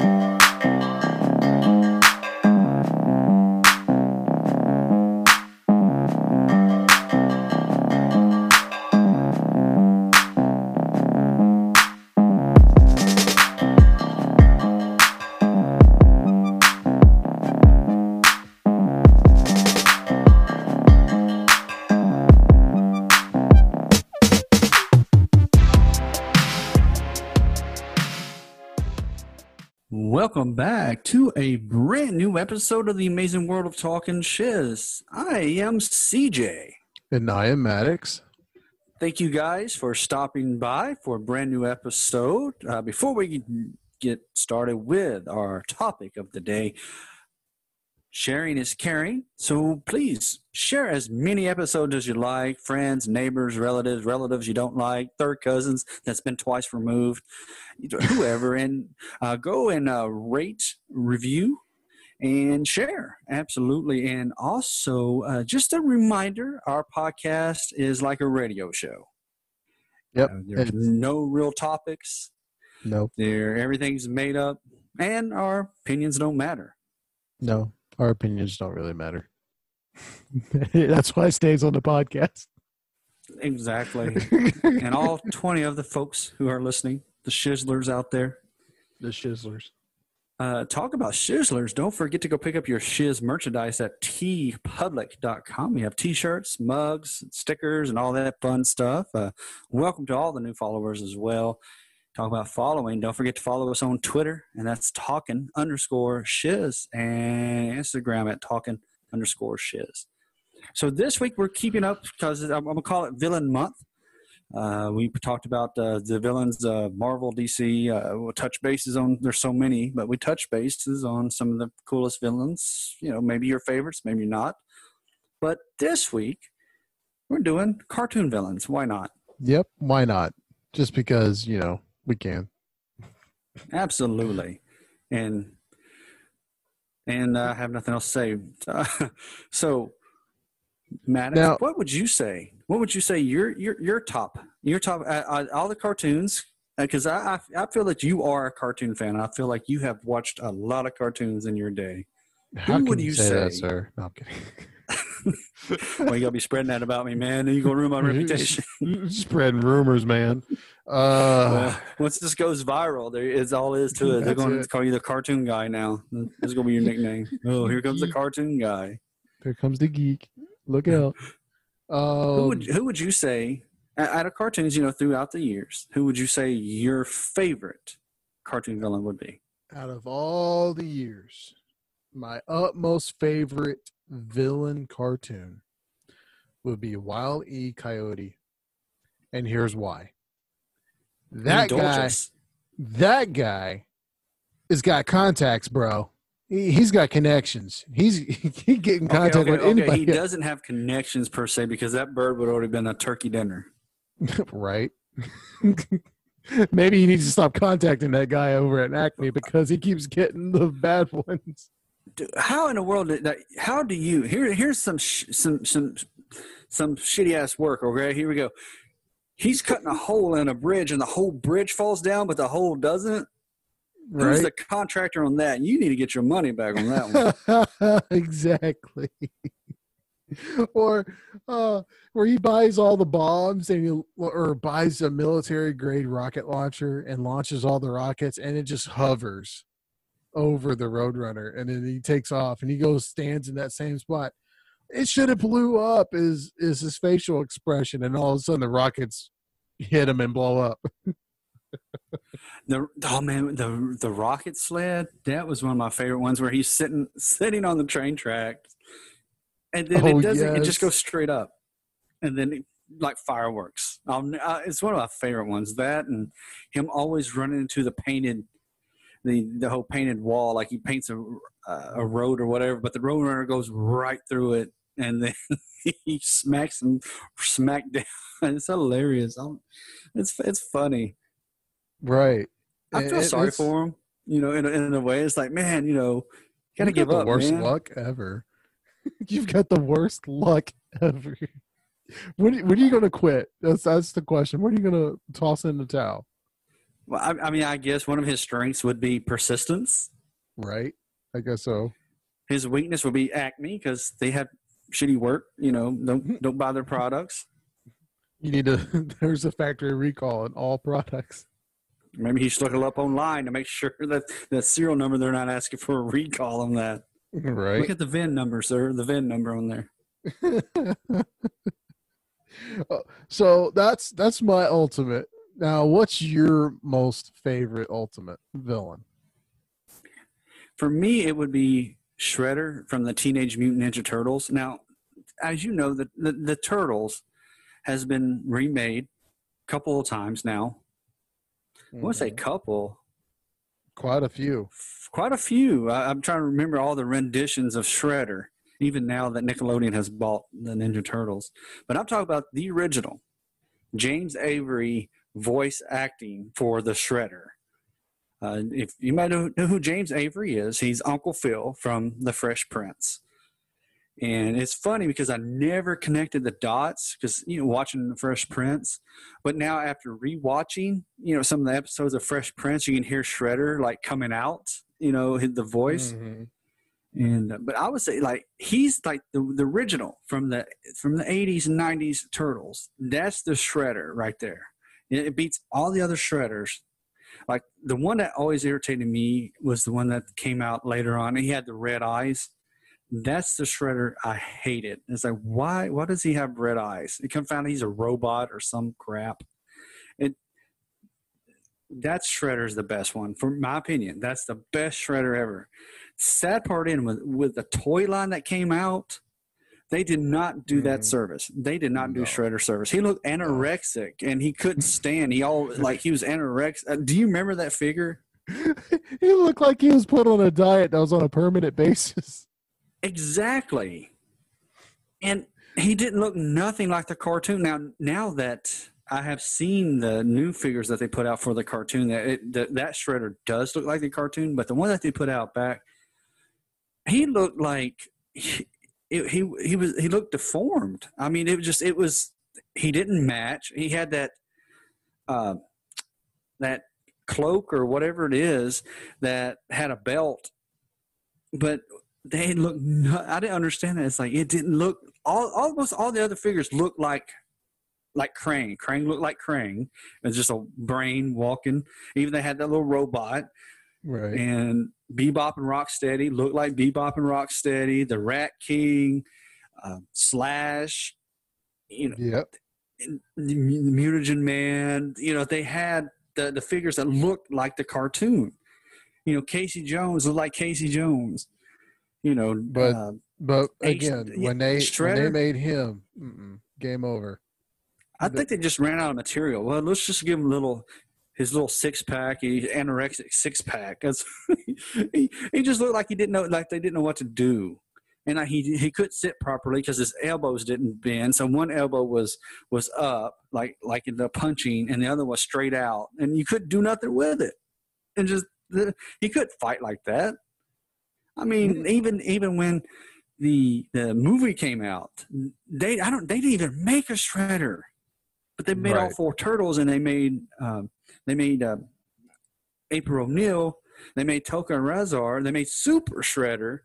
Welcome a brand new episode of the Amazing World of Talking Shiz. I am CJ. And I am Maddox. Thank you guys for stopping by for a brand new episode. Uh, before we get started with our topic of the day, sharing is caring. So please share as many episodes as you like friends, neighbors, relatives, relatives you don't like, third cousins that's been twice removed, whoever. and uh, go and uh, rate, review, and share. Absolutely. And also, uh, just a reminder our podcast is like a radio show. Yep. Uh, there's no real topics. No. There, everything's made up, and our opinions don't matter. No, our opinions don't really matter. That's why it stays on the podcast. Exactly. and all 20 of the folks who are listening, the shizzlers out there, The shizzlers. uh, talk about shizzlers. Don't forget to go pick up your shiz merchandise at teepublic.com. We have t shirts, mugs, stickers, and all that fun stuff. Uh, welcome to all the new followers as well. Talk about following. Don't forget to follow us on Twitter, and that's talking underscore shiz, and Instagram at talking underscore shiz. So this week we're keeping up because I'm, I'm to call it Villain Month. Uh, we talked about uh, the villains, uh, Marvel, DC. Uh, we'll touch bases on. There's so many, but we touch bases on some of the coolest villains. You know, maybe your favorites, maybe not. But this week we're doing cartoon villains. Why not? Yep. Why not? Just because, you know, we can. Absolutely, and and uh, I have nothing else to say. so, Maddox, Now- what would you say? What would you say your your your top your top uh, uh, all the cartoons? Because I, I I feel that you are a cartoon fan. I feel like you have watched a lot of cartoons in your day. How Who would you you say, that, say? sir? No, I'm kidding. well, you gotta be spreading that about me, man. You gonna ruin my reputation. Spreading rumors, man. Uh, Well, once this goes viral, there is all is to it. They're going to call you the cartoon guy now. This is going to be your nickname. Oh, here comes the cartoon guy. here comes the geek. Look out. who Um, would who would you say out of cartoons? You know, throughout the years, who would you say your favorite cartoon villain would be? out of all the years, my utmost favorite villain cartoon would be Wile E. Coyote. And here's why. That guy, that guy has got contacts, bro. He, he's got connections. He's he get in Okay, contact okay, with okay, anybody, He doesn't have connections per se because that bird would already been a turkey dinner. right? Maybe he needs to stop contacting that guy over at Acme because he keeps getting the bad ones. How in the world did that, how do you here here's some sh- some some some shitty ass work okay? Here we go. He's cutting a hole in a bridge and the whole bridge falls down but the hole doesn't? Who's Right? the contractor on that? You need to get your money back on that one. Exactly. or uh, where he buys all the bombs and he or buys a military grade rocket launcher and launches all the rockets and it just hovers over the roadrunner and then he takes off and he goes stands in that same spot. It should have blew up is is his facial expression and all of a sudden the rockets hit him and blow up. The oh man the the rocket sled that was one of my favorite ones where he's sitting sitting on the train tracks and then Oh, it doesn't it just goes straight up and then it, like fireworks. Um, uh, it's one of my favorite ones that and him always running into the painted the the whole painted wall like he paints a uh, a road or whatever but the road runner goes right through it and then he smacks him smack down it's hilarious I'm, it's it's funny right I feel it- sorry for him. You know, in a, in a way, it's like, man, you know, gotta You've got give the up, worst man. luck ever. You've got the worst luck ever. When, when are you going to quit? That's that's the question. When are you going to toss in the towel? Well, I, I mean, I guess one of his strengths would be persistence. Right. I guess so. His weakness would be Acme because they have shitty work. You know, don't don't buy their products. You need to. There's a factory recall in all products. Maybe he should look it up online to make sure that the serial number they're not asking for a recall on that. Right. Look at the VIN number, sir. The VIN number on there. Uh, so that's that's my ultimate. Now, what's your most favorite ultimate villain? For me, it would be Shredder from the Teenage Mutant Ninja Turtles. Now, as you know, the the, the Turtles has been remade a couple of times now. I want to say mm-hmm. couple, quite a few. quite a few. I, I'm trying to remember all the renditions of Shredder, even now that Nickelodeon has bought the Ninja Turtles. But I'm talking about the original James Avery voice acting for the Shredder. Uh, if you might know, who James Avery is, he's Uncle Phil from The Fresh Prince. And it's funny because I never connected the dots because, you know, watching The Fresh Prince. But now after rewatching, you know, some of the episodes of Fresh Prince, you can hear Shredder like coming out, you know, the voice. Mhm. And uh, but I would say like he's like the the original from the from the 80s and 90s Turtles. That's the Shredder right there. It, beats all the other Shredders. Like the one that always irritated me was the one that came out later on. He had the red eyes. That's the Shredder I hated. It's like why why does he have red eyes? It come found he's a robot or some crap. It that's Shredder's the best one, for my opinion. That's the best Shredder ever. Sad part in with with the toy line that came out, they did not do that Mhm. service. They did not do Shredder service. He looked anorexic and he couldn't stand. He all like he was anorexic. Uh, do you remember that figure? he looked like he was put on a diet that was on a permanent basis. Exactly. And he didn't look nothing like the cartoon. Now, now that I have seen the new figures that they put out for the cartoon, that it, that, that Shredder does look like the cartoon, but the one that they put out back, he looked like he, it, he he was he looked deformed. I mean, it was just it was he didn't match. He had that uh, that cloak or whatever it is that had a belt, but they look. No, I didn't understand that. It's like it didn't look. All almost all the other figures looked like like Krang. Krang looked like Krang. It was just a brain walking. Even they had that little robot. Right. And Bebop and Rocksteady looked like Bebop and Rocksteady. The Rat King, uh, Slash, you know, Yep. the Mutagen Man. You know, they had the the figures that looked like the cartoon. You know, Casey Jones looked like Casey Jones. You know, But- uh, But again, yeah, when they when they made him, game over. I think they just ran out of material. Well, let's just give him a little his little six pack, he anorexic six pack. He, he just looked like he didn't know like they didn't know what to do. And I, he he couldn't sit properly because his elbows didn't bend. So one elbow was was up, like like in the punching, and the other was straight out, and you couldn't do nothing with it. And just the, he couldn't fight like that. I mean, even even when the the movie came out, they I don't they didn't even make a shredder, but they made all four turtles, and they made um, they made uh, April O'Neil, they made Tokka and Rahzar, they made Super Shredder,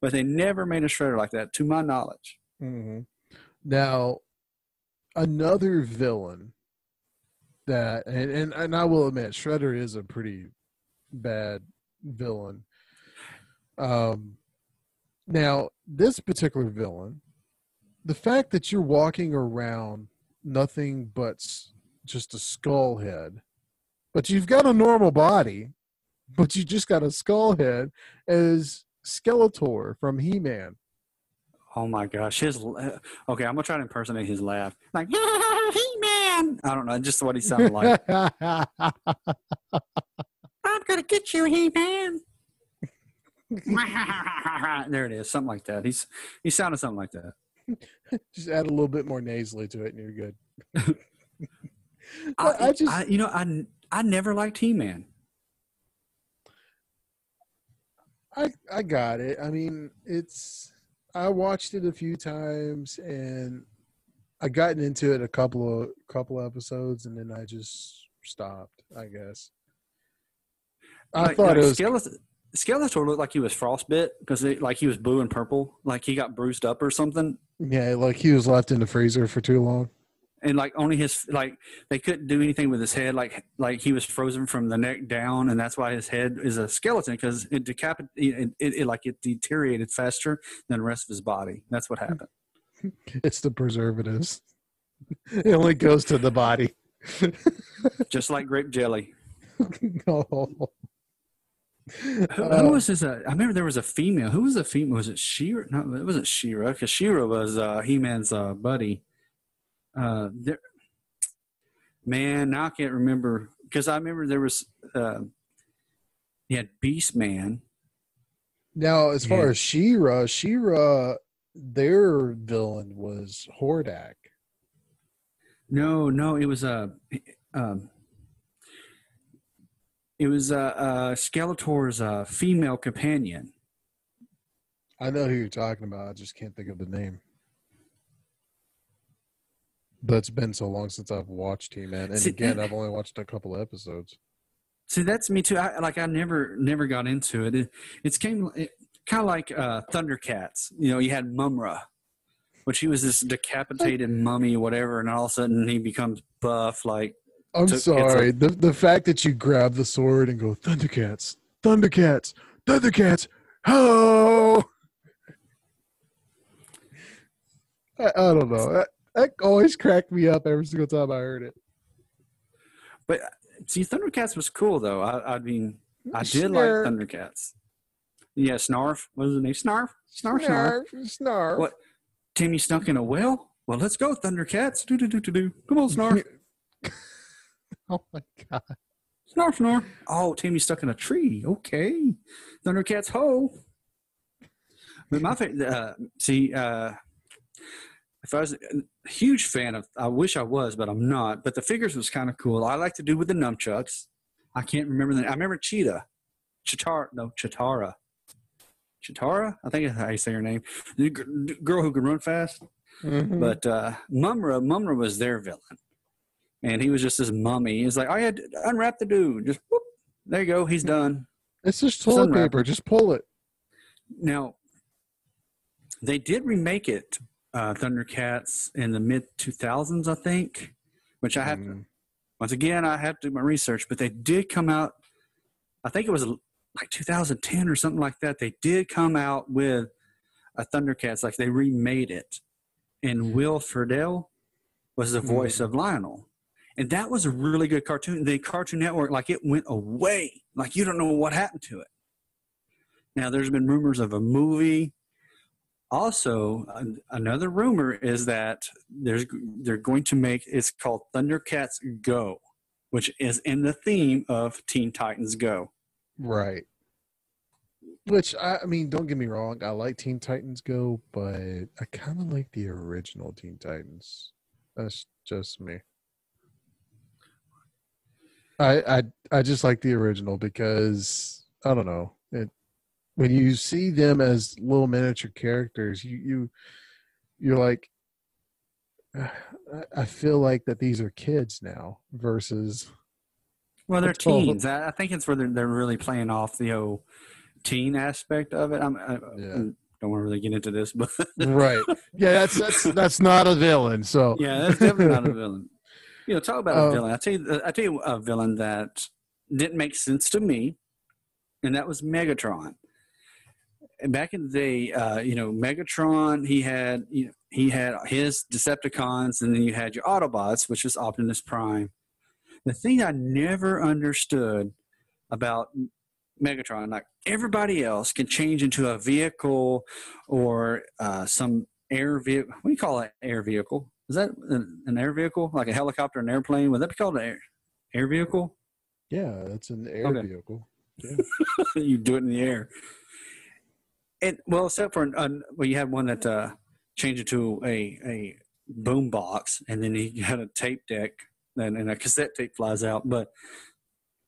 but they never made a shredder like that, to my knowledge. hmm Now, another villain that, and, and and I will admit, Shredder is a pretty bad villain. Um, now this particular villain, the fact that you're walking around nothing but just a skull head, but you've got a normal body, but you just got a skull head, as Skeletor from He-Man. Oh my gosh, his okay. I'm gonna try to impersonate his laugh, like He Man. I don't know, just what he sounded like. I'm gonna get you, He Man. there it is, something like that. He's he sounded something like that. just add a little bit more nasally to it and you're good. I, I just- I, you know, I I never liked He Man. I I got it. I mean, it's I watched it a few times and I gotten into it a couple of couple episodes and then I just stopped, I guess. I like, thought it was Skeletor, Skeletor looked like he was frostbit because like he was blue and purple, like he got bruised up or something. yeah, like he was left in the freezer for too long. And like only his like they couldn't do anything with his head like like he was frozen from the neck down and that's why his head is a skeleton because it decapit it, it, it like it deteriorated faster than the rest of his body that's what happened It's the preservatives. It only goes to the body. just like grape jelly oh. who, who was this? uh, i remember there was a female who was the female was it She-Ra no it wasn't She-Ra because She-Ra was uh he-man's uh buddy uh there man now i can't remember because i remember there was uh he had beast man Now, as far Yeah. as She-Ra, She-Ra, their villain was Hordak. No, no, it was a, um, it was a, uh, Skeletor's uh, female companion. I know who you're talking about. I just can't think of the name. It's been so long since I've watched He Man, and See, again, I've only watched a couple episodes. See, that's me too. I, like I never, never got into it. It, it's came it, kind of like uh, Thundercats. You know, you had Mumm-Ra, which he was this decapitated mummy, whatever, and all of a sudden he becomes buff. Like, I'm it's sorry. the the fact that you grab the sword and go Thundercats, Thundercats, Thundercats, oh! I, I don't know. That, always cracked me up every single time I heard it. but see, Thundercats was cool though. I, I mean, I did Snarf, like Thundercats. Yeah, Snarf. What was his name? Snarf. Snarf. Snarf. Snarf, Snarf. What? Timmy stuck in a well? Well, let's go, Thundercats. Do do do do do. Come on, Snarf. oh my god! Snarf, snarf. Oh, Timmy stuck in a tree. Okay. Thundercats ho. But my favorite, uh, see, uh, if I was a huge fan of, I wish I was, but I'm not. But the figures was kind of cool. I like to do with the nunchucks. I can't remember the. I remember Cheetah, Cheetara. No, Cheetara. Cheetara. I think that's how you say her name. The girl who could run fast. Mhm. But uh, Mumm-Ra, Mumm-Ra was their villain, and he was just this mummy. He's like, I had to unwrap the dude. Just whoop, there you go. He's done. it's just toilet paper. Just pull it. Now, they did remake it, uh, Thundercats, in the mid 2000s, I think. Which I have to, Mm. once again, I have to do my research. But they did come out. I think it was like 2010 or something like that. They did come out with a Thundercats, like they remade it, and Will Friedle was the voice of Lion-O. And that was a really good cartoon. The Cartoon Network, like it went away. Like you don't know what happened to it. Now, there's been rumors of a movie. Also, another rumor is that there's they're going to make it's called Thundercats Go, which is in the theme of Teen Titans Go. Right. Which I, I mean, don't get me wrong. I like Teen Titans Go, but I kind of like the original Teen Titans. That's just me. I I I just like the original because I don't know. When you see them as little miniature characters, you you you're like, I- feel like that these are kids now versus Well, they're teens. I, I think it's where they're, they're really playing off the whole teen aspect of it. I'm, I, Yeah. I don't want to really get into this, but right. Yeah, that's that's that's not a villain. So yeah, that's definitely not a villain. You know, talk about Um, a villain. I tell you, I tell you a villain that didn't make sense to me, and that was Megatron. Back in the day, uh, you know, Megatron, he had you know, he had his Decepticons, and then you had your Autobots, which was Optimus Prime. The thing I never understood about Megatron, like everybody else, can change into a vehicle or uh, some air vehicle. What do you call an air vehicle? Is that an, an air vehicle, like a helicopter, an airplane? Would that be called an air, air vehicle? yeah, that's an air Okay. vehicle. you do it in the air. Well, except for well, you had one that uh, changed it to a a boom box, and then he had a tape deck, and, and a cassette tape flies out. But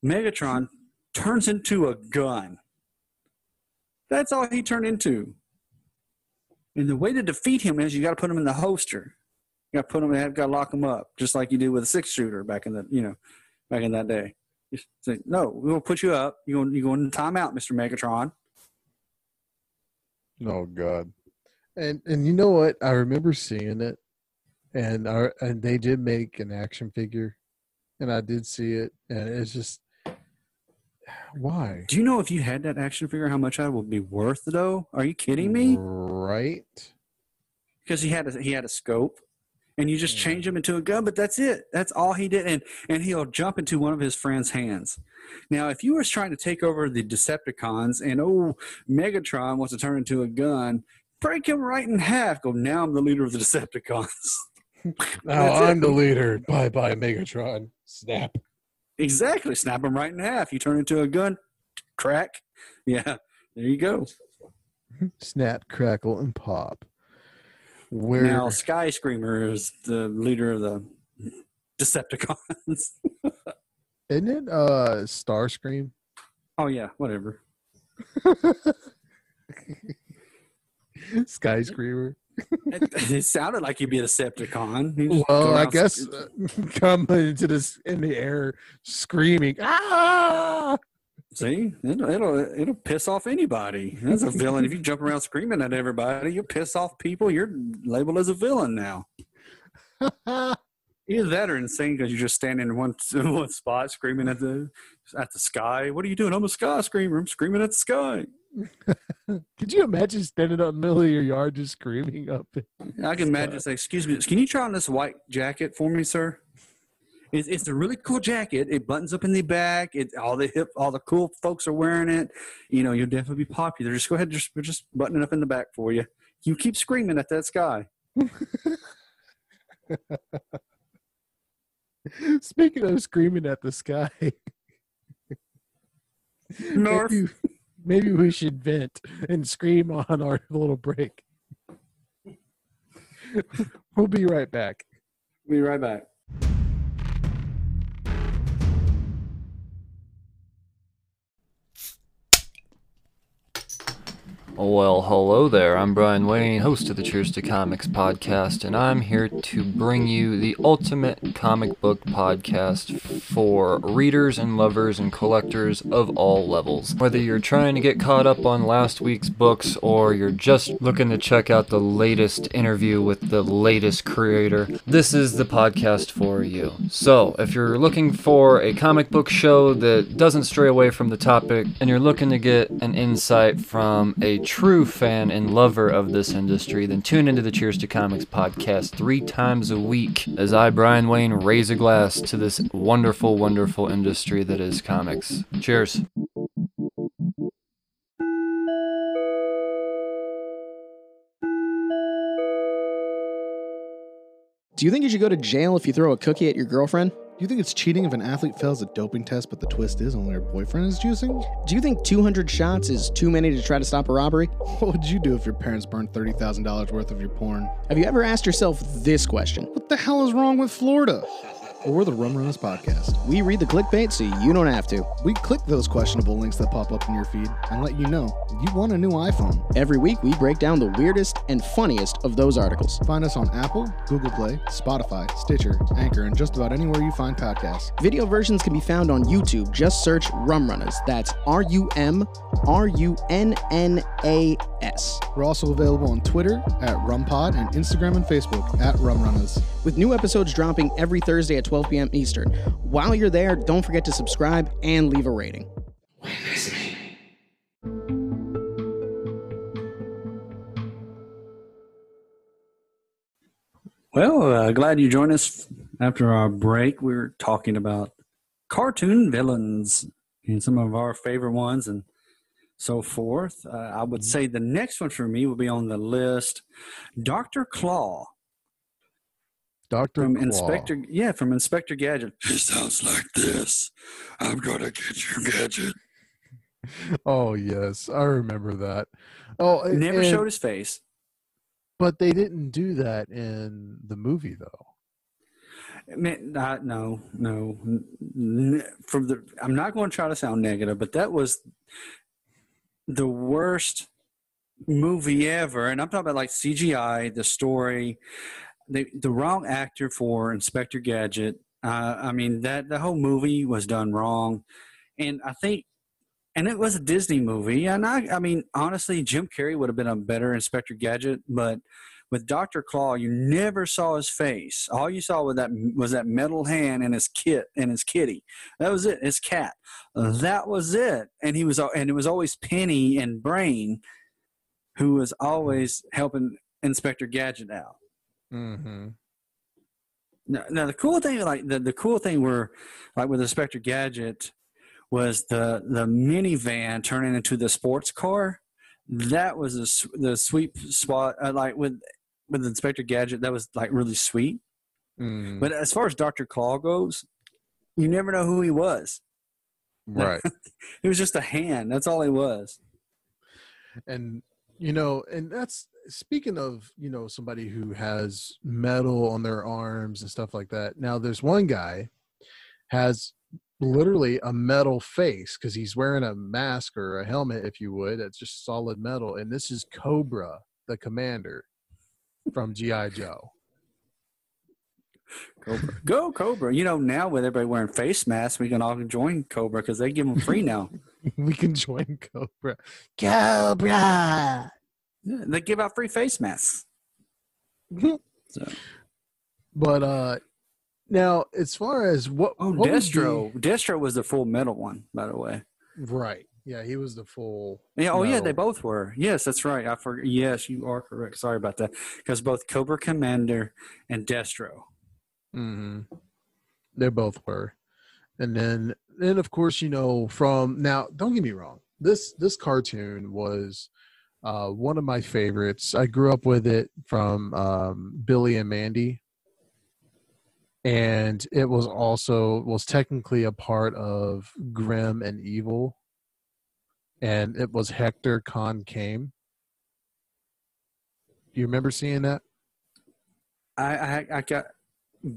Megatron turns into a gun. That's all he turned into. And the way to defeat him is you got to put him in the holster. You got to put him. You got to lock him up, just like you do with a six shooter back in the you know back in that day. You say, no, gonna put you up. You're going, you're going in timeout, Mister Megatron. Oh God. And and you know what? I remember seeing it, and our and they did make an action figure, and I did see it, and it's just why? Do you know if you had that action figure, how much that would be worth? Though, are you kidding me? Right. Because he had a, he had a scope, and you just change him into a gun. But that's it. That's all he did, and and he'll jump into one of his friends' hands. Now, if you were trying to take over the Decepticons, and oh, Megatron wants to turn into a gun, break him right in half. Go now. I'm the leader of the Decepticons. Now I'm the leader. Bye bye, Megatron. Snap. exactly. Snap him right in half. You turn into a gun. Crack. Yeah. There you go. Snap, crackle, and pop. Where Now, Sky Screamer is the leader of the Decepticons. isn't it? Uh, Starscream. oh yeah, whatever. Skyscraper. It, it sounded like you'd be a Decepticon. Well, I guess uh, come into this in the air, screaming. Ah! See, it'll, it'll it'll piss off anybody. That's a villain. if you jump around screaming at everybody, you piss off people. You're labeled as a villain now. Either that or insane because you're just standing in one one spot screaming at the at the sky. What are you doing? I'm a sky screamer. I'm screaming at the sky. Could you imagine standing up in the middle of your yard just screaming up? I can imagine say, "Excuse me, can you try on this white jacket for me, sir?" It's, it's a really cool jacket. It buttons up in the back. It all the hip, all the cool folks are wearing it. You know, you'll definitely be popular. Just go ahead, just just buttoning up in the back for you. You keep screaming at that sky. Speaking of screaming at the sky, North. maybe, maybe we should vent and scream on our little break. we'll be right back. We'll Be right back. Well, hello there. I'm Brian Wayne, host of the Cheers to Comics podcast, and I'm here to bring you the ultimate comic book podcast for readers and lovers and collectors of all levels. Whether you're trying to get caught up on last week's books or you're just looking to check out the latest interview with the latest creator, this is the podcast for you. So, if you're looking for a comic book show that doesn't stray away from the topic and you're looking to get an insight from a true fan and lover of this industry, then tune into the Cheers to Comics podcast three times a week as I, Brian Wayne, raise a glass to this wonderful, wonderful industry that is comics. Cheers. Do you think you should go to jail if you throw a cookie at your girlfriend? Do you think it's cheating if an athlete fails a doping test, but the twist is only her boyfriend is juicing? Do you think 200 shots is too many to try to stop a robbery? What would you do if your parents burned $30,000 worth of your porn? Have you ever asked yourself this question? What the hell is wrong with Florida? We're the Rum Runners podcast. We read the clickbait so you don't have to. We click those questionable links that pop up in your feed and let you know you want a new iPhone. Every week, we break down the weirdest and funniest of those articles. Find us on Apple, Google Play, Spotify, Stitcher, Anchor, and just about anywhere you find podcasts. Video versions can be found on YouTube. Just search Rum Runners. That's R U M R U N N A S. We're also available on Twitter at RumPod and Instagram and Facebook at Rum Runners. With new episodes dropping every Thursday at 12 p.m. Eastern. While you're there, don't forget to subscribe and leave a rating. Well, uh, glad you joined us after our break. We were talking about cartoon villains and some of our favorite ones and so forth. Uh, I would say the next one for me would be on the list Dr. Claw Doctor from Claw. Inspector. Yeah, from Inspector Gadget. It sounds like this I'm going to get your gadget. Oh yes, I remember that. Oh, Never and- showed his face. But they didn't do that in the movie, though. Man, uh, no, no. N- n- From the, I'm not going to try to sound negative, but that was the worst movie ever. And I'm talking about like CGI, the story, the the wrong actor for Inspector Gadget. Uh, I mean that the whole movie was done wrong, and I think, and it was a Disney movie, and I, I mean honestly, Jim Carrey would have been a better Inspector Gadget, but with Doctor Claw, you never saw his face. All you saw was that was that metal hand and his kit and his kitty. That was it. His cat. That was it. And he was and it was always Penny and Brain, who was always helping Inspector Gadget out. Mm-hmm. Now, now the cool thing, like the, the cool thing were, like with Inspector Gadget, was the the minivan turning into the sports car. That was s- the sweet spot. Uh, like with with Inspector Gadget, that was like really sweet. Mm, But as far as Doctor Claw goes, you never know who he was. right. He was just a hand. That's all he was. and you know and that's speaking of you know somebody who has metal on their arms and stuff like that now there's one guy has literally a metal face because he's wearing a mask or a helmet if you would it's just solid metal and this is cobra the commander from gi joe Cobra. Go Cobra. You know, now with everybody wearing face masks, we can all join Cobra because they give them free now. we can join cobra cobra Yeah, they give out free face masks. So. but uh now as far as what Oh, what would be- Destro. Destro was the full metal one, by the way. right yeah he was the full Yeah, oh, yeah, they both were. Yes, that's right. I forgot. Yes, you are correct. Sorry about that. Because both Cobra Commander and Destro. hmm They both were, and then then of course you know from now. Don't get me wrong. This this cartoon was uh, one of my favorites. I grew up with it from um, Billy and Mandy, and it was also was technically a part of Grim and Evil, and it was Hector Con Carne. Do you remember seeing that? I, I I got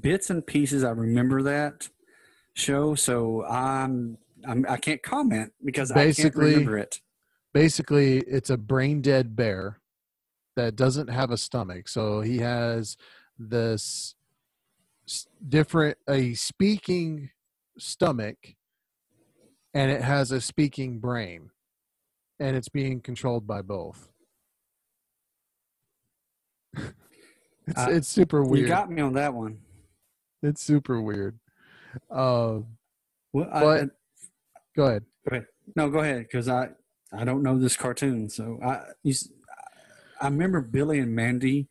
bits and pieces. I remember that show, so I'm, I'm I can't comment because I can't Basically- remember it. basically it's a brain dead bear that doesn't have a stomach so he has this different a speaking stomach and it has a speaking brain and it's being controlled by both. It's, Uh, it's super weird. You got me on that one. it's super weird. Uh, Well, I, But- go ahead. no, go ahead because I I don't know this cartoon, so I you, I remember Billy and Mandy,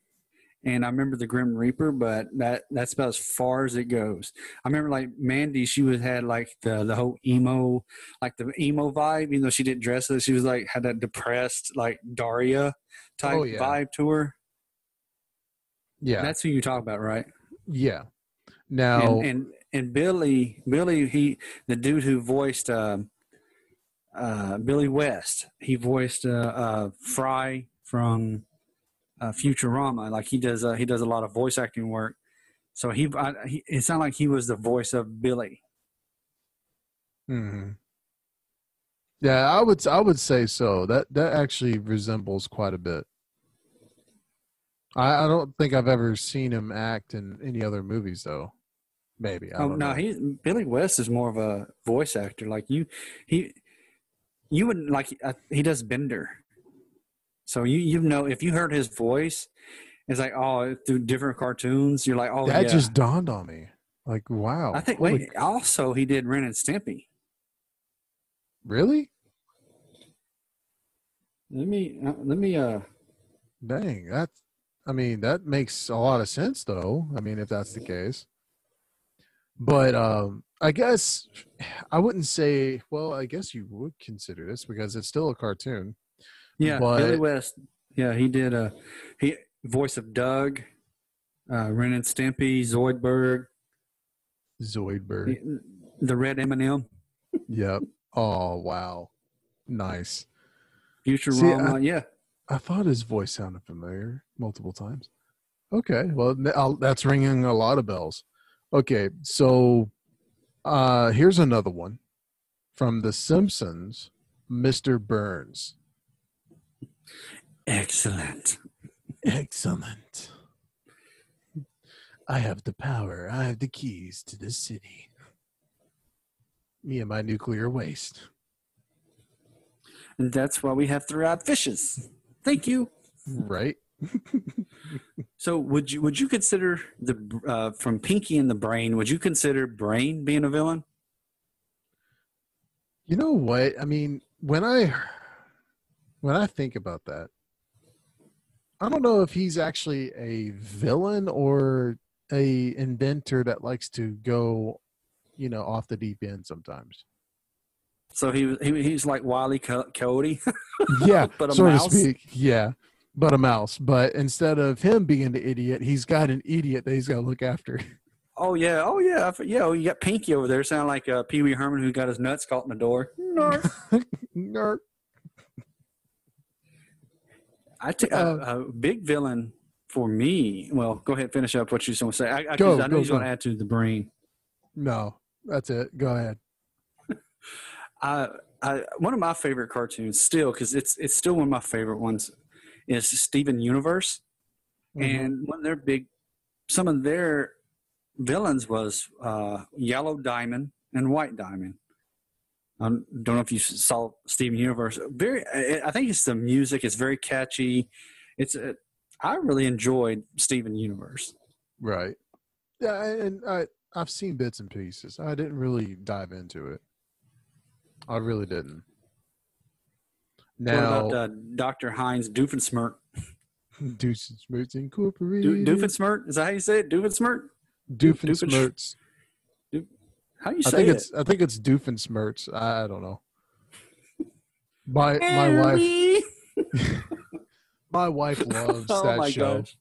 and I remember the Grim Reaper, but that that's about as far as it goes. I remember like Mandy, she was had like the the whole emo, like the emo vibe, even though she didn't dress it, she was like had that depressed like Daria type Oh, yeah. vibe to her. yeah That's who you talk about, right? yeah now and, and and Billy, Billy, he the dude who voiced um uh, Billy West, he voiced uh, uh, Fry from uh, Futurama. Like he does, uh, he does a lot of voice acting work. So he, I, he it sounded like he was the voice of Billy. hmm Yeah, I would I would say so. That that actually resembles quite a bit. I, I don't think I've ever seen him act in any other movies though. Maybe. I Oh don't no, know. he Billy West is more of a voice actor. Like you, he, you wouldn't like uh, he does Bender. So you you know if you heard his voice, it's like oh through different cartoons, you're like oh that yeah. just dawned on me. Like wow. I think Holy- wait also he did Ren and Stimpy. really? Let me uh, let me uh Dang, that I mean that makes a lot of sense though. I mean if that's the case. But um I guess I wouldn't say well, I guess you would consider this because it's still a cartoon. Yeah But- Billy West yeah he did a he voice of Doug, uh, Ren and Stimpy, Zoidberg, Zoidberg. the, the Red M&M, Yep. Oh wow, nice. Futurama. yeah, I thought his voice sounded familiar multiple times. Okay, well I'll, that's ringing a lot of bells. Okay, so uh here's another one from The Simpsons, Mr. Burns. Excellent. Excellent. I have the power. I have the keys to the city. Me and my nuclear waste. And that's why we have three-eyed fishes. Thank you. Right? So, would you would you consider the uh, from Pinky and the Brain? Would you consider Brain being a villain? You know what? I mean, when I when I think about that, I don't know if he's actually a villain or a inventor that likes to go, you know, off the deep end sometimes. So he he, he's like Wiley Co- Coyote. Yeah, But a so mouse? to speak. Yeah, but a mouse. But instead of him being the idiot, he's got an idiot that he's got to look after. oh yeah, oh yeah, yeah. Oh, you got Pinky over there, sound like uh, Pee Wee Herman who got his nuts caught in the door. Narf. Nerd. I t- Uh, a, a big villain for me. Well, go ahead, finish up what you want to say. I, I, Go, I know he's going to add to the brain. No, that's it. Go ahead. I, I, one of my favorite cartoons still, because it's it's still one of my favorite ones, is Steven Universe. Mhm. And one of their big, some of their villains was uh, Yellow Diamond and White Diamond. I don't know if you saw Steven Universe. Very, I think it's the music. It's very catchy. It's a, I really enjoyed Steven Universe. Right. Yeah, and I I've seen bits and pieces. I didn't really dive into it. I really didn't. what Now, about uh, Dr. Heinz Doofensmirk? Doofenshmirtz Do, Incorporated. Doofensmirk? Is that how you say it? Doofensmirk? Doofenshmirtz. How you I think it? it's I think it's Doofenshmirtz. I, don't know. My my wife my wife loves oh that my show. gosh.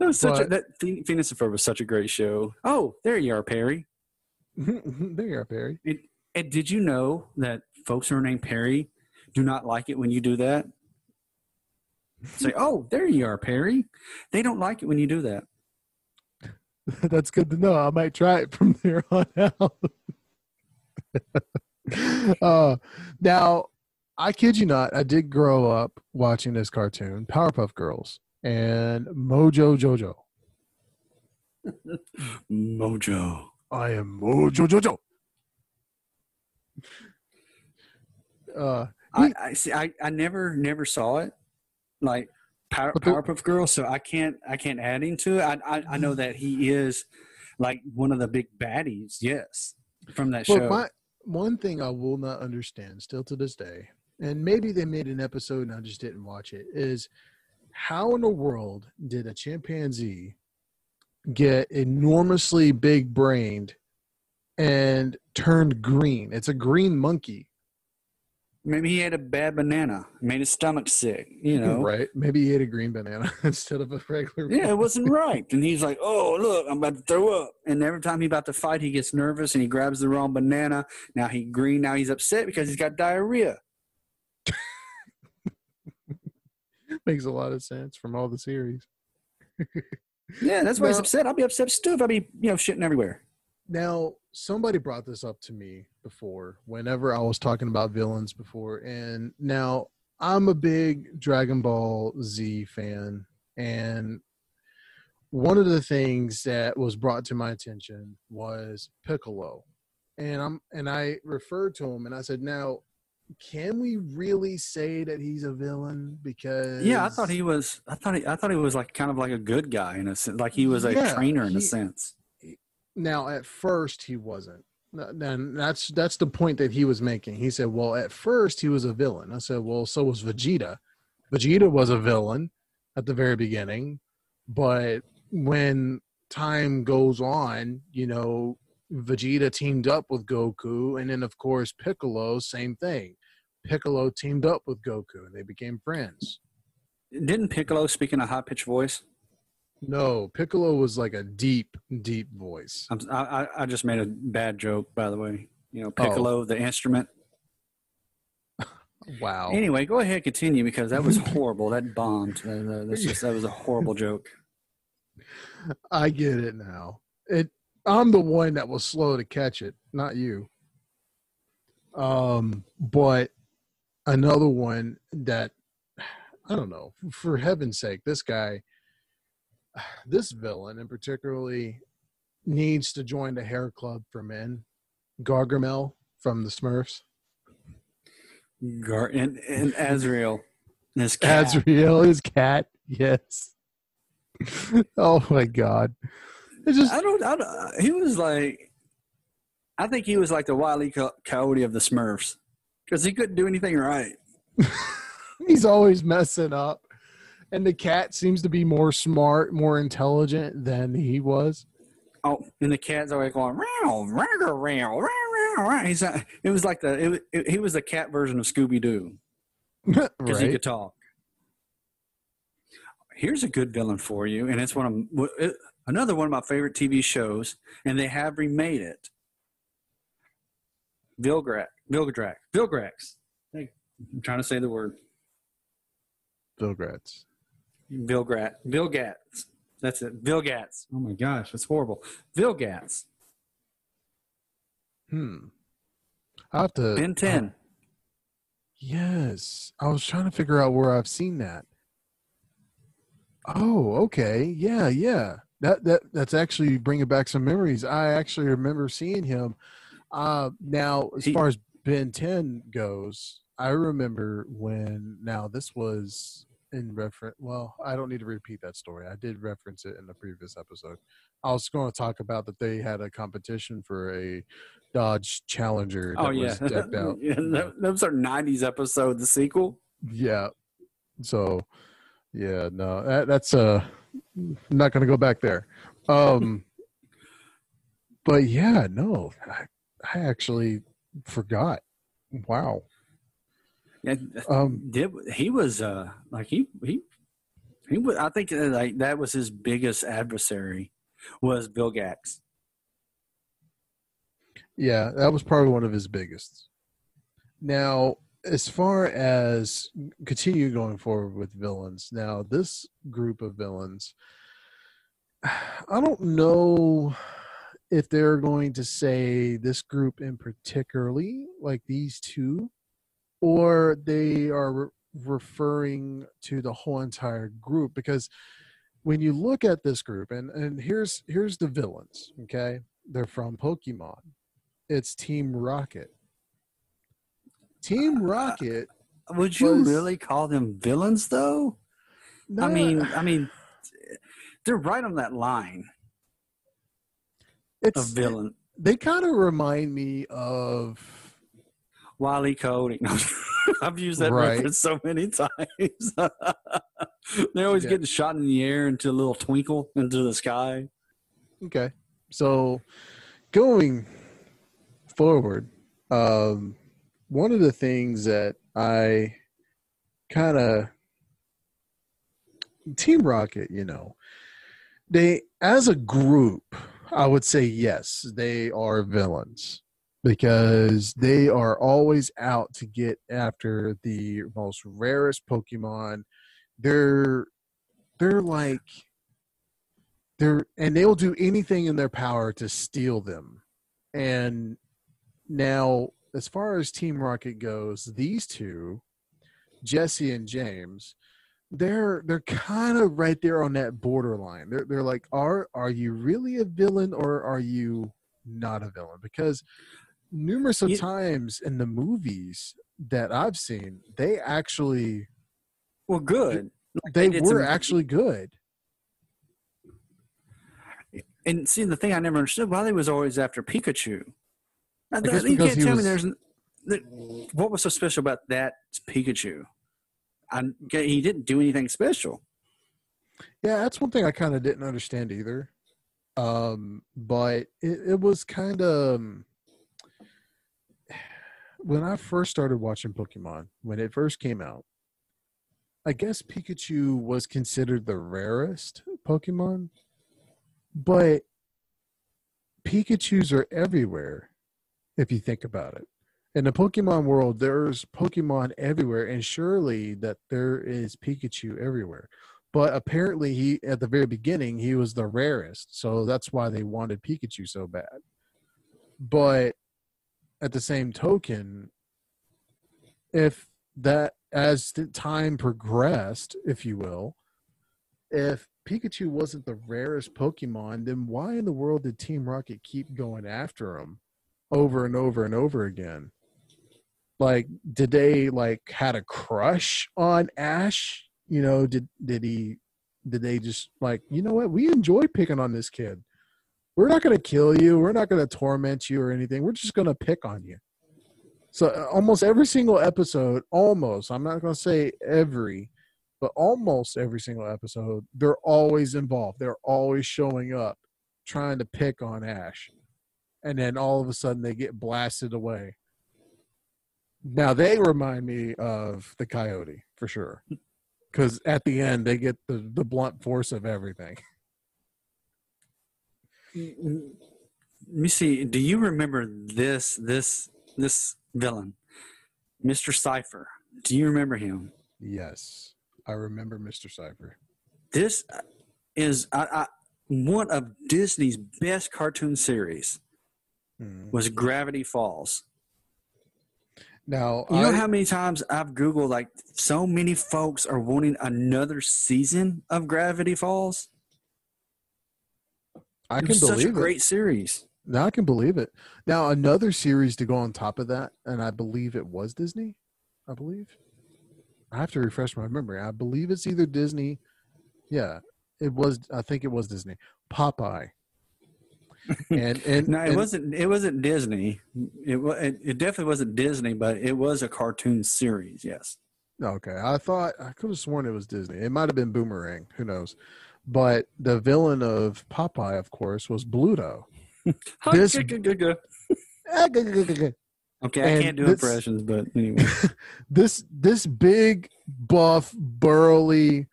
That was such a, that Phoen- Phineas and Ferb was such a great show. Oh, there you are, Perry. there you are, Perry. And did you know that folks who are named Perry do not like it when you do that? Say, oh, there you are, Perry. They don't like it when you do that. That's good to know. I might try it from there on out. uh, now, I kid you not, I did grow up watching this cartoon, Powerpuff Girls, and Mojo Jojo. Mojo. I am Mojo Jojo. Uh, I, I see. I, I never never saw it, like Power, Powerpuff Girls. So I can't I can't add into it. I, I I know that he is like one of the big baddies. Yes, from that show. my one thing I will not understand still to this day, and maybe they made an episode and I just didn't watch it, is how in the world did a chimpanzee get enormously big brained and turned green? It's a green monkey, Maybe he had a bad banana, made his stomach sick. You know, right? Maybe he ate a green banana instead of a regular. Yeah, it wasn't right. And he's like, "Oh, look, I'm about to throw up." And every time he's about to fight, he gets nervous and he grabs the wrong banana. Now he green. Now he's upset because he's got diarrhea. Makes a lot of sense from all the series. Yeah, that's why he's No. upset. I'll be upset too if I be, you know, shitting everywhere. Now, somebody brought this up to me before whenever I was talking about villains before. And now I'm a big Dragon Ball Z fan. And one of the things that was brought to my attention was Piccolo. And I'm and I referred to him and I said, now can we really say that he's a villain? Because Yeah, I thought he was. I thought he. I thought he was like kind of like a good guy in a sense. Like he was a Yeah, trainer in a sense. Now at first he wasn't. And that's that's the point that he was making. He said well at first he was a villain. I said well so was vegeta. Vegeta was a villain at the very beginning but when time goes on you know vegeta teamed up with goku and then of course piccolo same thing. Piccolo teamed up with goku and they became friends. Didn't Piccolo speak in a high pitched voice? No piccolo was like a deep deep voice I'm, I, I- just made a bad joke, by the way. You know, Oh. Piccolo, the instrument. wow Anyway, go ahead, continue because that was horrible. that bombed. That, just, that was a horrible joke. I get it now. It I'm the one that was slow to catch it, not you. Um, but another one that I don't know, for heaven's sake, this guy this villain, and particularly, needs to join the hair club for men. Gargamel from the Smurfs. Gar- and, and Azrael. His cat. Azrael, his cat. Yes. oh my god! It just I don't, I don't. Uh, he was like, I think he was like the wily Co- coyote of the Smurfs because he couldn't do anything right. he's always messing up, and the cat seems to be more smart, more intelligent than he was. Oh, and the cat's always going row, row, row, row, row, row. He's uh, it was like the it, it, he was the cat version of Scooby Doo because he could talk. Here's a good villain for you, and it's one of it, another one of my favorite TV shows, and they have remade it. Vilgrax, Vilgrax, Vilgrax. Hey, I'm trying to say the word. Vilgrats. Vilgrat, Vilgats. That's it. Bill Vilgats. Oh my gosh, that's horrible. Bill Vilgats. Hmm. I have to. Ben 10. Yes, I was trying to figure out where I've seen that. Oh, okay, yeah, yeah. That that that's actually bringing back some memories. I actually remember seeing him. Uh, now, as He- far as Ben Ten goes, I remember when. Now, this was in reference. Well, I don't need to repeat that story. I did reference it in the previous episode. I was going to talk about that they had a competition for a Dodge Challenger that Oh yeah, was decked out. yeah. Those are '90s episode, the sequel. Yeah. So, yeah, no, that, that's uh, I'm not gonna go back there. Um, but yeah, no, I, I actually forgot. Wow. Yeah, Um, did he was uh like he he he was. I think uh, like that was his biggest adversary was Vilgax. yeah, that was probably one of his biggest. Now, as far as continue going forward with villains, now this group of villains, I don't know if they're going to say this group in particularly, like these two, or they are re- referring to the whole entire group because when you look at this group and and here's here's the villains okay? They're from pokemon. It's team rocket. Team uh, rocket uh, Would you Was- really call them villains though? I mean, I mean, they're right on that line. It's villain. they kind of remind me of Wile E. Coyote. I've used that Right. reference so many times. They're always Yeah. getting shot in the air into a little twinkle into the sky. Okay. So going forward, um, one of the things that I kind of Team Rocket, you know, they as a group, I would say yes, they are villains because they are always out to get after the most rarest Pokemon. They're they're like they're and they'll do anything in their power to steal them. And now, as far as Team Rocket goes, these two, Jessie and James, they're they're kind of right there on that borderline. They're they're like, are are you really a villain or are you not a villain? Because numerous of times in the movies that I've seen, they actually Well, good. they did were actually good. And see, the thing I never understood why they was always after Pikachu. I, guess you can't tell was- me there's that, what was so special about that Pikachu. I, he didn't do anything special. Yeah, that's one thing I kind of didn't understand either. Um, but it, it was kind of when I first started watching Pokemon, when it first came out, I guess Pikachu was considered the rarest Pokemon, but Pikachus are everywhere if you think about it. In the Pokemon world, there's Pokemon everywhere, and surely that there is Pikachu everywhere but apparently he at the very beginning he was the rarest so that's why they wanted pikachu so bad but at the same token if that as the time progressed if you will if Pikachu wasn't the rarest Pokemon, then why in the world did Team Rocket keep going after him over and over and over again? Like, did they like had a crush on Ash? You know, did did he did they just like, you know what, we enjoy picking on this kid. We're not gonna kill you, we're not gonna torment you or anything, we're just gonna pick on you. So uh, almost every single episode, almost, I'm not gonna say every, but almost every single episode, they're always involved. They're always showing up, trying to pick on Ash, and then all of a sudden they get blasted away. Now they remind me of the Coyote for sure, because at the end they get the the blunt force of everything. Let me see. Do you remember this this this villain, Mister Cipher? Do you remember him? Yes, I remember Mr. Cipher. This is I, I, one of Disney's best cartoon series. Hmm. Was Gravity Falls? Now You know I- how many times I've googled like so many folks are wanting another season of Gravity Falls. I It can was such a believe it. great series. Now I can believe it. Now another series to go on top of that, and I believe it was Disney. I believe. I have to refresh my memory. I believe it's either Disney. Yeah, it was. I think it was Disney. Popeye. And and No, it and- wasn't. It wasn't Disney. It, wa- it it definitely wasn't Disney, but it was a cartoon series. Yes. Okay, I thought I could have sworn it was Disney. It might have been Boomerang. Who knows? But the villain of Popeye, of course, was Bluto. This- Okay, I can't do this- impressions, but anyway. this this big buff burly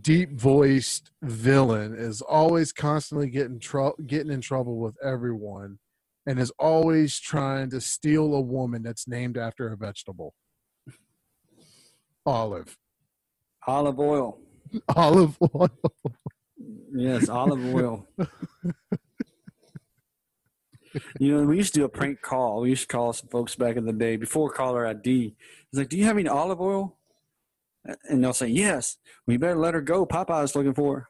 deep voiced villain is always constantly getting tro- getting in trouble with everyone and is always trying to steal a woman that's named after a vegetable olive olive oil. olive oil Yes, olive oil. you know, we used to do a prank call. We used to call some folks back in the day before caller ID. It's like, "Do you have any olive oil?" And they'll say, "Yes." We better let her go. Popeye's looking for.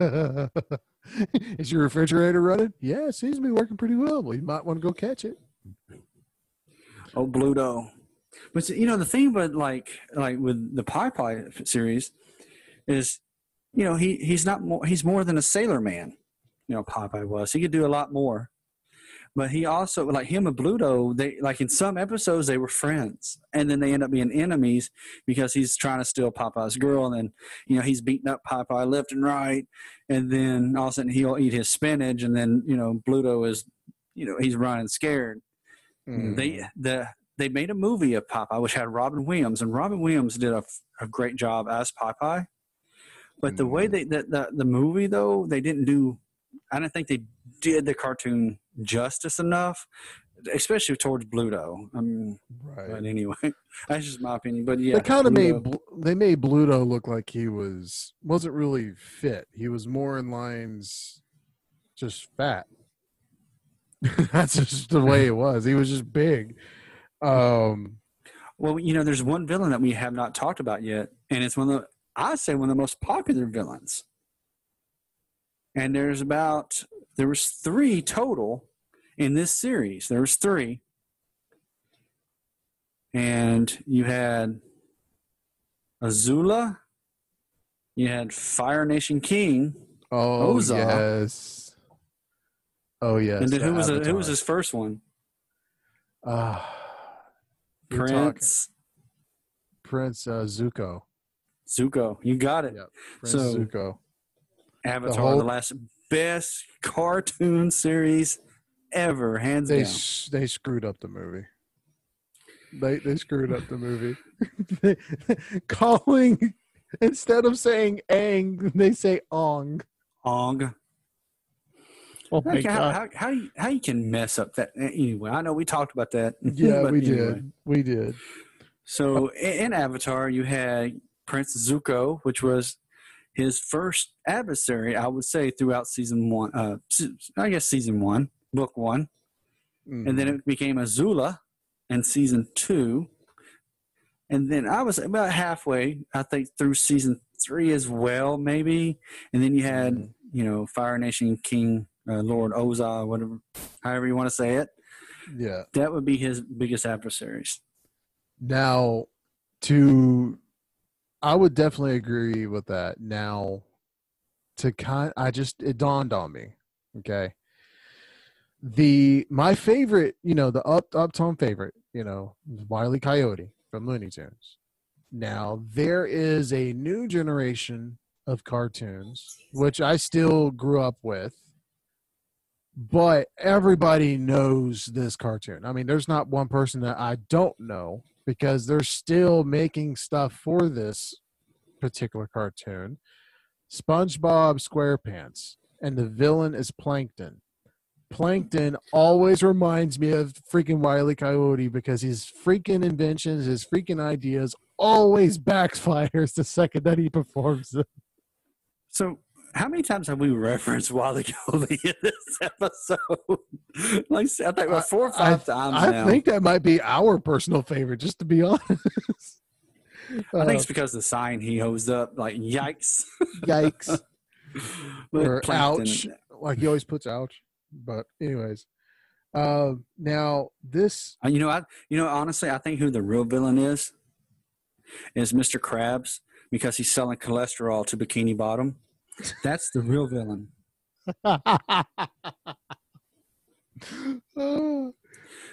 her. is your refrigerator running yeah it seems to be working pretty well well you might want to go catch it Oh, Bluto. But you know the thing about like like with the Popeye series is, you know he he's not more he's more than a sailor man. You know Popeye was. He could do a lot more. But he also like him and Bluto. They like in some episodes they were friends, and then they end up being enemies because he's trying to steal Popeye's girl, and then you know he's beating up Popeye left and right, and then all of a sudden he'll eat his spinach, and then you know Bluto is, you know he's running scared. Mm. They the they made a movie of Popeye, which had Robin Williams, and Robin Williams did a, a great job as Popeye. But the way they the, the the movie though, they didn't do. I don't think they did the cartoon justice enough, especially towards Bluto. I mean, right but anyway, that's just my opinion. But yeah, they kind of made they made Bluto look like he was wasn't really fit. He was more in lines just fat. That's just the way it was. He was just big. Um Well, you know, there's one villain that we have not talked about yet, and it's one of the I say one of the most popular villains. And there's about there was three total in this series. There was three, and you had Azula, you had Fire Nation King, oh Ozark. yes. Oh yes. and then who was who was his first one? Talking- Prince Prince uh, Zuko. Zuko. You got it. Yep. Prince So- Zuko. Avatar, the, whole- last best cartoon series ever, hands They down. s- they screwed up the movie. They they screwed up the movie. They- Calling instead of saying Aang, they say Ong. Ong. Oh my Like, how, god! how, how, you, how you can mess up that anyway? I know we talked about that. Yeah, we anyway. did. We did. So in, in Avatar, you had Prince Zuko, which was his first adversary, I would say, throughout season one. Uh, I guess season one, book one. and then it became Azula in season two. And then I was about halfway, I think, through season three as well, maybe. And then you had, Mm-hmm. you know, Fire Nation King, uh, Lord Oza, whatever, however you want to say it. Yeah. That would be his biggest adversaries. Now, to, I would definitely agree with that. Now, to kind, I just it dawned on me. Okay. The my favorite, you know, the up uptone favorite, you know, Wiley Coyote from Looney Tunes. Now there is a new generation of cartoons, which I still grew up with, but everybody knows this cartoon. I mean, there's not one person that I don't know because they're still making stuff for this particular cartoon. SpongeBob SquarePants, and the villain is Plankton. Plankton always reminds me of freaking Wiley Coyote because his freaking inventions, his freaking ideas always backfires the second that he performs them. So, how many times have we referenced Wally Coyote in this episode? like, I think about four or five times I now. think that might be our personal favorite, just to be honest. I think Uh, it's because the sign he holds up, like, yikes. yikes. Or ouch. Like he always puts ouch. But anyways. Um now this Uh, You know, I you know honestly, I think who the real villain is is Mr. Krabs because he's selling cholesterol to Bikini Bottom. That's the real villain.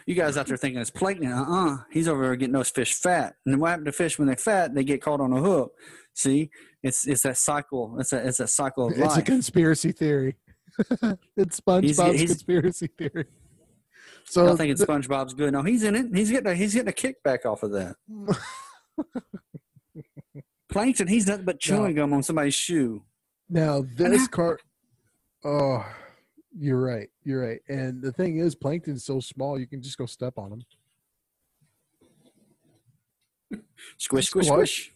You guys out there thinking it's plankton? Uh uh He's over there getting those fish fat. And then what happened to fish when they're fat? They get caught on a hook. See, it's it's that cycle. It's a it's that cycle of life. it's a conspiracy theory. it's SpongeBob's he's- conspiracy theory. So I don't think it's SpongeBob's good. No, he's in it. He's getting a, he's getting a kickback off of that. Plankton, he's nothing but chewing gum on somebody's shoe. Now this cart Oh you're right. You're right. And the thing is Plankton's so small you can just go step on him. Squish, squish, squish.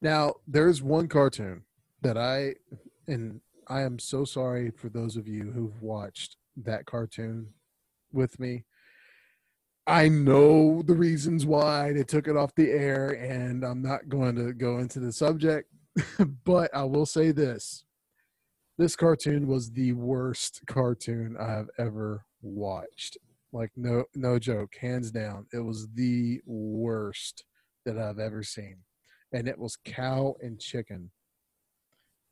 Now, there's one cartoon that I, and I am so sorry for those of you who've watched that cartoon with me. I know the reasons why they took it off the air, and I'm not going to go into the subject, but I will say this. This cartoon was the worst cartoon I have ever watched. Like no no joke, hands down. It was the worst that I've ever seen and it was cow and chicken.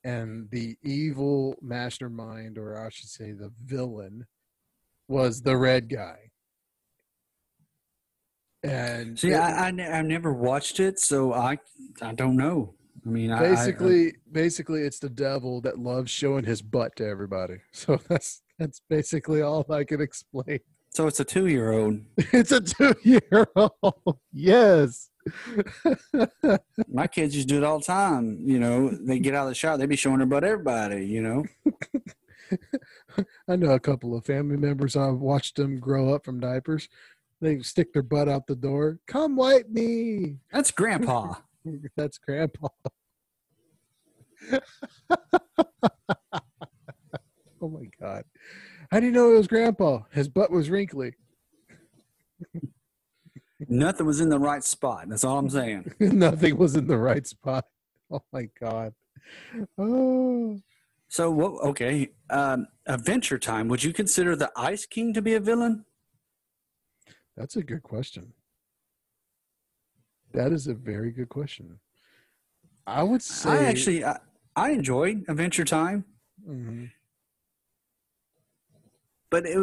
And the evil mastermind, or I should say the villain, was the red guy. And See, it- I, I, ne- I never watched it, so I I don't know. I mean, I- I, basically, basically, it's the devil that loves showing his butt to everybody. So that's that's basically all I can explain. so it's a two year old. It's a two-year-old. Yes. My kids used to do it all the time. You know, they get out of the shower, they be showing their butt everybody. You know, I know a couple of family members. I've watched them grow up from diapers. They stick their butt out the door. Come wipe me. that's Grandpa. That's grandpa. oh my god. How do you know it was grandpa? His butt was wrinkly. Nothing was in the right spot. That's all I'm saying. Nothing was in the right spot. Oh my god. Oh. So what? Okay, um, Adventure Time. Would you consider the Ice King to be a villain? That's a good question. That is a very good question. I would say I actually I, I enjoyed Adventure Time, Mhm. but it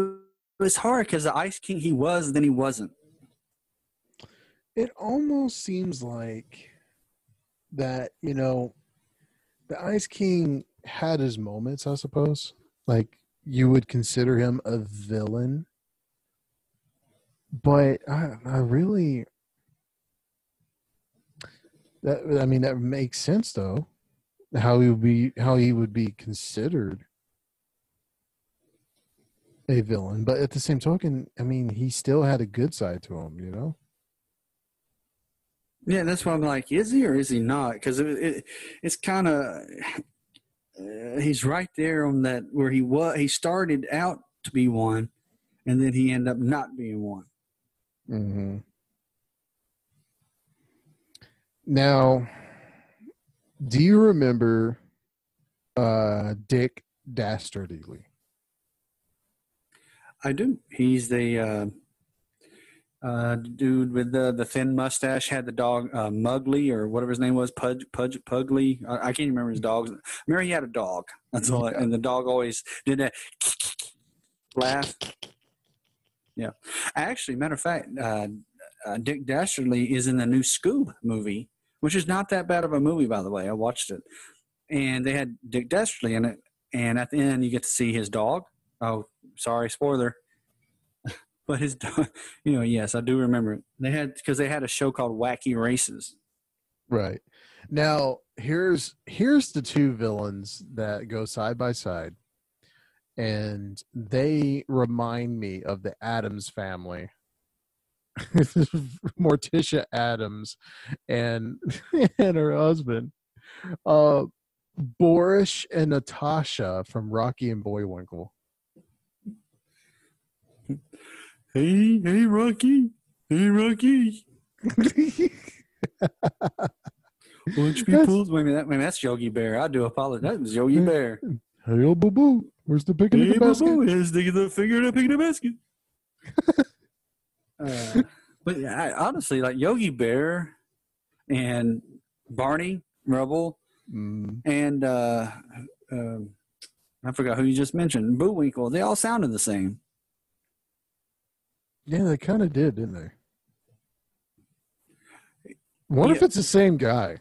was hard because the Ice King he was, then he wasn't. it almost seems like that you know the ice king had his moments i suppose like you would consider him a villain but i, I really that i mean that makes sense though how he would be how he would be considered a villain but at the same token i mean he still had a good side to him you know Yeah, that's why I'm like, is he or is he not? Because it, it, it's kind of uh, he's right there on that where he was. He started out to be one, and then he ended up not being one. Mm-hmm. Now, Do you remember uh, Dick Dastardly? I do. He's the uh, uh, dude with the the thin mustache. Had the dog uh, Mugly or whatever his name was, Pudge, Pudge, Pugly. I, I can't remember his dog. Remember he had a dog. That's all. And the dog always did that laugh. Yeah. Actually, matter of fact, uh, uh, Dick Dastardly is in the new Scoob movie, which is not that bad of a movie, by the way. I watched it, and they had Dick Dastardly in it. And at the end, you get to see his dog. Oh, sorry, spoiler. But his dog, you know, yes, I do remember it. They had because they had a show called Wacky Races. Right. Now, here's here's the two villains that go side by side. And they remind me of the Addams family. Morticia Addams and and her husband. Uh Boris and Natasha from Rocky and Bullwinkle. Hey, hey, Rocky. Hey, Rocky. Watch me That's- Wait a minute, that, wait a minute, that's Yogi Bear. I do apologize. That was Yogi Bear. Hey, oh, boo boo. Where's the picking Hey, of the basket? boo-boo, here's the, the finger to pick the basket. Uh, but yeah, I, honestly, like Yogi Bear and Barney Rubble Mm, and uh, um I forgot who you just mentioned, Bullwinkle. They all sounded the same. yeah, they kind of did, didn't they? What if it's the same guy?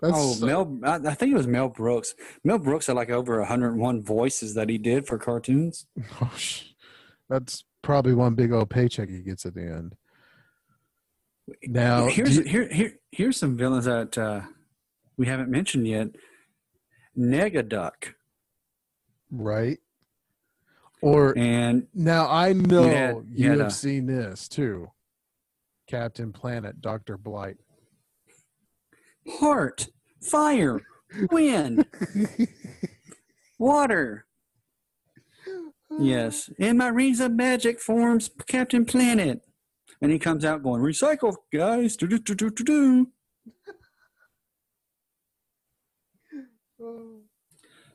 That's oh, Mel! I, I think it was Mel Brooks. Mel Brooks had like over 101 voices that he did for cartoons. Oh, that's probably one big old paycheck he gets at the end. Now, here's you- here here here's some villains that uh, we haven't mentioned yet. Negaduck right? Or and now I know You had- you, you had have a- seen this too. Captain Planet, Doctor Blight. Heart, Fire, Wind, Water. Yes, in my rings of magic forms Captain Planet, and he comes out going recycle, guys. Do do do do do do.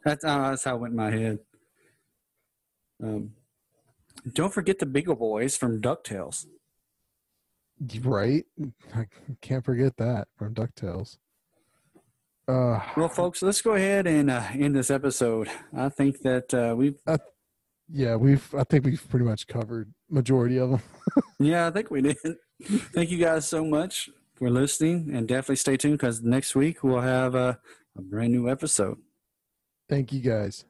That's uh, that's how it went in my head. Um, don't forget the Beagle Boys from Ducktales. Right? I can't forget that from DuckTales. Uh, Well, folks, let's go ahead and uh, end this episode. I think that uh, we've yeah, we've I think we've pretty much covered majority of them. Yeah, I think we did. Thank you guys so much for listening, and definitely stay tuned because next week we'll have a, a brand new episode. Thank you guys.